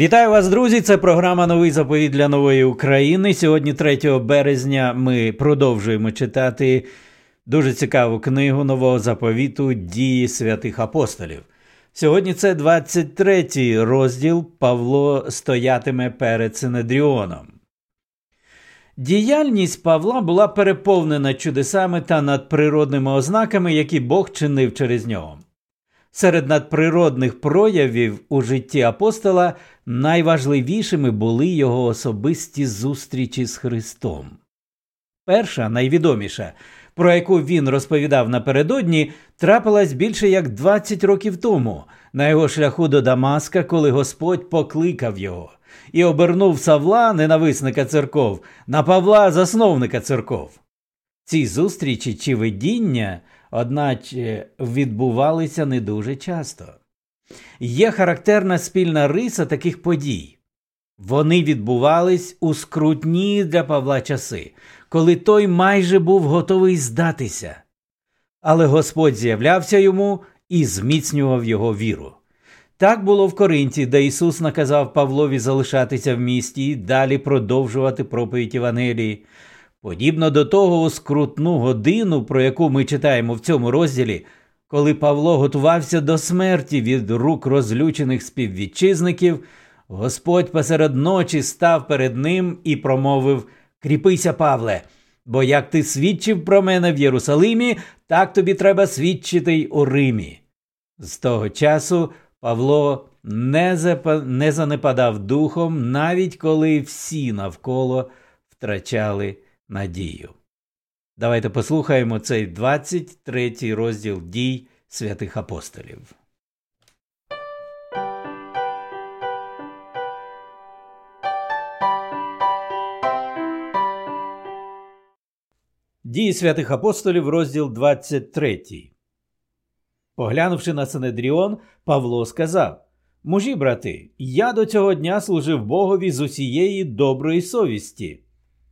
Вітаю вас, друзі! Це програма Новий заповіт для нової України. Сьогодні, 3 березня, ми продовжуємо читати дуже цікаву книгу нового заповіту Дії святих апостолів. Сьогодні це 23 розділ Павло стоятиме перед Синедріоном. Діяльність Павла була переповнена чудесами та надприродними ознаками, які Бог чинив через нього. Серед надприродних проявів у житті апостола найважливішими були його особисті зустрічі з Христом. Перша, найвідоміша, про яку він розповідав напередодні, трапилась більше як 20 років тому на його шляху до Дамаска, коли Господь покликав його і обернув Савла, ненависника церков, на Павла, засновника церков. Ці зустрічі чи видіння одначе відбувалися не дуже часто. Є характерна спільна риса таких подій. Вони відбувались у скрутні для Павла часи, коли той майже був готовий здатися. Але Господь з'являвся йому і зміцнював його віру. Так було в Коринті, де Ісус наказав Павлові залишатися в місті і далі продовжувати проповідь Євангелії. Подібно до того у скрутну годину, про яку ми читаємо в цьому розділі, коли Павло готувався до смерті від рук розлючених співвітчизників, Господь посеред ночі став перед ним і промовив Кріпися, Павле, бо як ти свідчив про мене в Єрусалимі, так тобі треба свідчити й у Римі. З того часу Павло не, зап... не занепадав духом, навіть коли всі навколо втрачали надію. Давайте послухаємо цей 23 розділ дій святих апостолів. Дії святих апостолів, розділ 23. Поглянувши на Синедріон, Павло сказав Мужі, брати, я до цього дня служив Богові з усієї доброї совісті.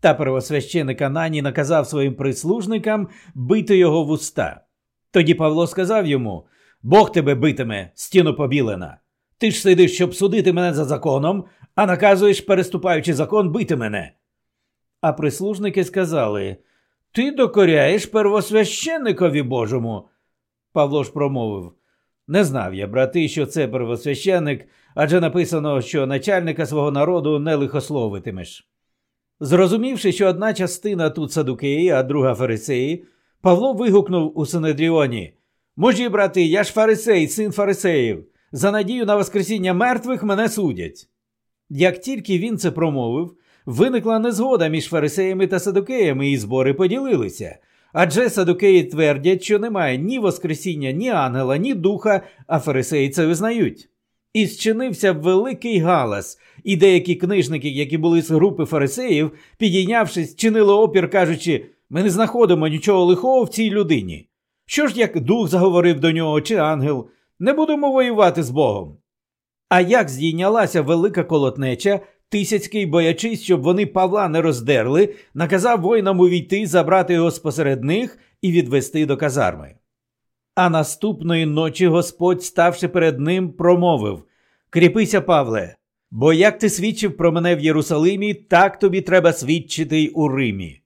Та первосвященик Анані наказав своїм прислужникам бити його в уста. Тоді Павло сказав йому Бог тебе битиме, стіну побілена. Ти ж сидиш, щоб судити мене за законом, а наказуєш, переступаючи закон, бити мене. А прислужники сказали Ти докоряєш первосвященникові Божому. Павло ж промовив Не знав я, брати, що це первосвященник, адже написано, що начальника свого народу не лихословитимеш. Зрозумівши, що одна частина тут садукеї, а друга фарисеї, Павло вигукнув у Синедріоні Мужі, брати, я ж фарисей, син фарисеїв. За надію на Воскресіння мертвих мене судять. Як тільки він це промовив, виникла незгода між фарисеями та садукеями, і збори поділилися. Адже садукеї твердять, що немає ні Воскресіння, ні ангела, ні духа, а фарисеї це визнають. І зчинився великий галас, і деякі книжники, які були з групи фарисеїв, підійнявшись, чинили опір, кажучи, ми не знаходимо нічого лихого в цій людині. Що ж як дух заговорив до нього, чи ангел, не будемо воювати з Богом. А як здійнялася велика колотнеча, Тисяцький, боячись, щоб вони Павла не роздерли, наказав воїнам увійти, забрати його спосеред них і відвести до казарми. А наступної ночі Господь, ставши перед ним, промовив Кріпися, Павле, бо як ти свідчив про мене в Єрусалимі, так тобі треба свідчити й у Римі.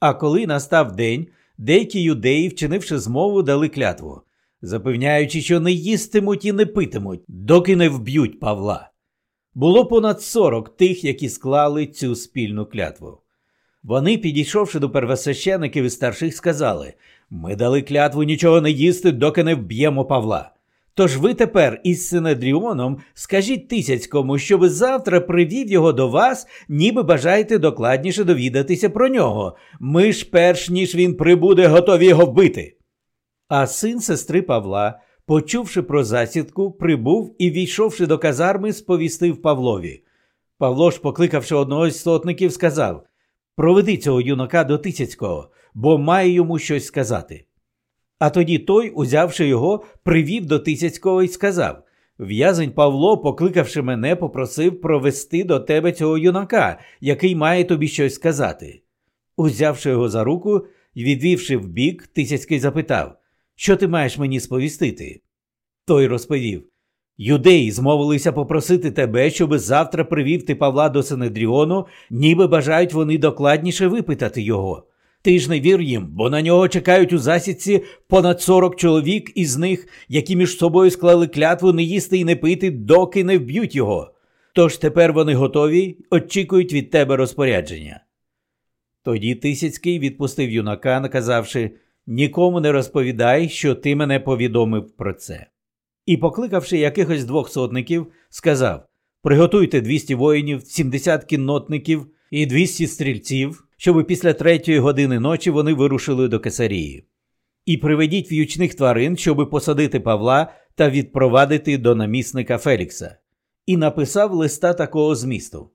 А коли настав день, деякі юдеї, вчинивши змову, дали клятву, запевняючи, що не їстимуть і не питимуть, доки не вб'ють Павла. Було понад сорок тих, які склали цю спільну клятву. Вони, підійшовши до первосвящеників і старших, сказали Ми дали клятву нічого не їсти, доки не вб'ємо Павла. Тож ви тепер із Синедріоном скажіть Тисяцькому, щоби завтра привів його до вас, ніби бажаєте докладніше довідатися про нього. Ми ж, перш ніж він прибуде, готові його вбити. А син сестри Павла, почувши про засідку, прибув і, війшовши до казарми, сповістив Павлові. Павло ж, покликавши одного з сотників, сказав Проведи цього юнака до Тисяцького, бо має йому щось сказати. А тоді той, узявши його, привів до Тисяцького і сказав В'язень Павло, покликавши мене, попросив провести до тебе цього юнака, який має тобі щось сказати. Узявши його за руку і відвівши вбік, Тисяцький запитав Що ти маєш мені сповістити? Той розповів Юдеї змовилися попросити тебе, щоби завтра привів ти Павла до Синедріону, ніби бажають вони докладніше випитати його. Ти ж не вір їм, бо на нього чекають у засідці понад сорок чоловік із них, які між собою склали клятву не їсти і не пити, доки не вб'ють його. Тож тепер вони готові, очікують від тебе розпорядження. Тоді Тисяцький відпустив юнака, наказавши нікому не розповідай, що ти мене повідомив про це. І, покликавши якихось двох сотників, сказав Приготуйте 200 воїнів, 70 кіннотників і 200 стрільців, щоби після третьої години ночі вони вирушили до Кесарії. І приведіть в'ючних тварин, щоби посадити Павла та відпровадити до намісника Фелікса, і написав листа такого змісту.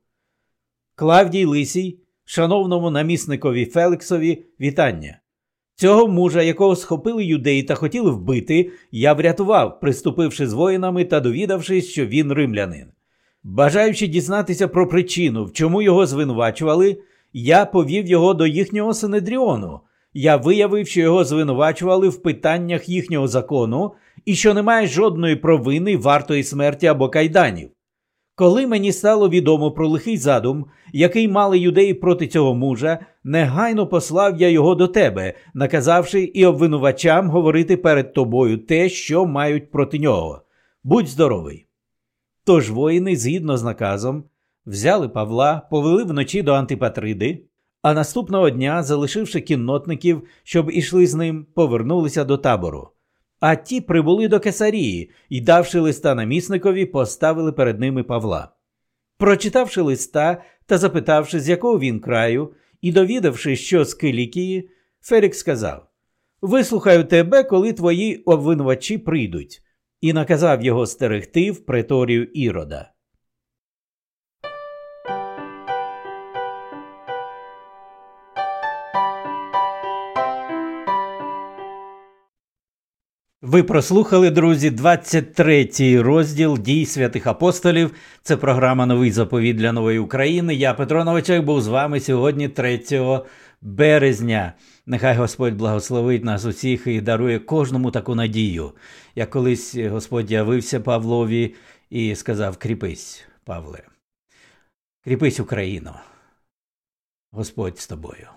Клавдій Лисій, шановному намісникові Феліксові, вітання. Цього мужа, якого схопили юдеї та хотіли вбити, я врятував, приступивши з воїнами та довідавшись, що він римлянин. Бажаючи дізнатися про причину, в чому його звинувачували, я повів його до їхнього Синедріону. Я виявив, що його звинувачували в питаннях їхнього закону і що немає жодної провини вартої смерті або кайданів. Коли мені стало відомо про лихий задум, який мали юдеї проти цього мужа, негайно послав я його до тебе, наказавши і обвинувачам говорити перед тобою те, що мають проти нього. Будь здоровий. Тож воїни, згідно з наказом, взяли Павла, повели вночі до Антипатриди, а наступного дня, залишивши кіннотників, щоб ішли з ним, повернулися до табору. А ті прибули до Кесарії і, давши листа намісникові, поставили перед ними Павла. Прочитавши листа та запитавши, з якого він краю, і довідавши, що з Килікії, Ферік сказав Вислухаю тебе, коли твої обвинувачі прийдуть, і наказав його стерегти в преторію Ірода. Ви прослухали, друзі, 23-й розділ дій святих апостолів. Це програма Новий заповіт для нової України. Я Петро Новичак був з вами сьогодні, 3 березня. Нехай Господь благословить нас усіх і дарує кожному таку надію. Як колись Господь явився Павлові і сказав: Кріпись, Павле, кріпись Україно. Господь з тобою.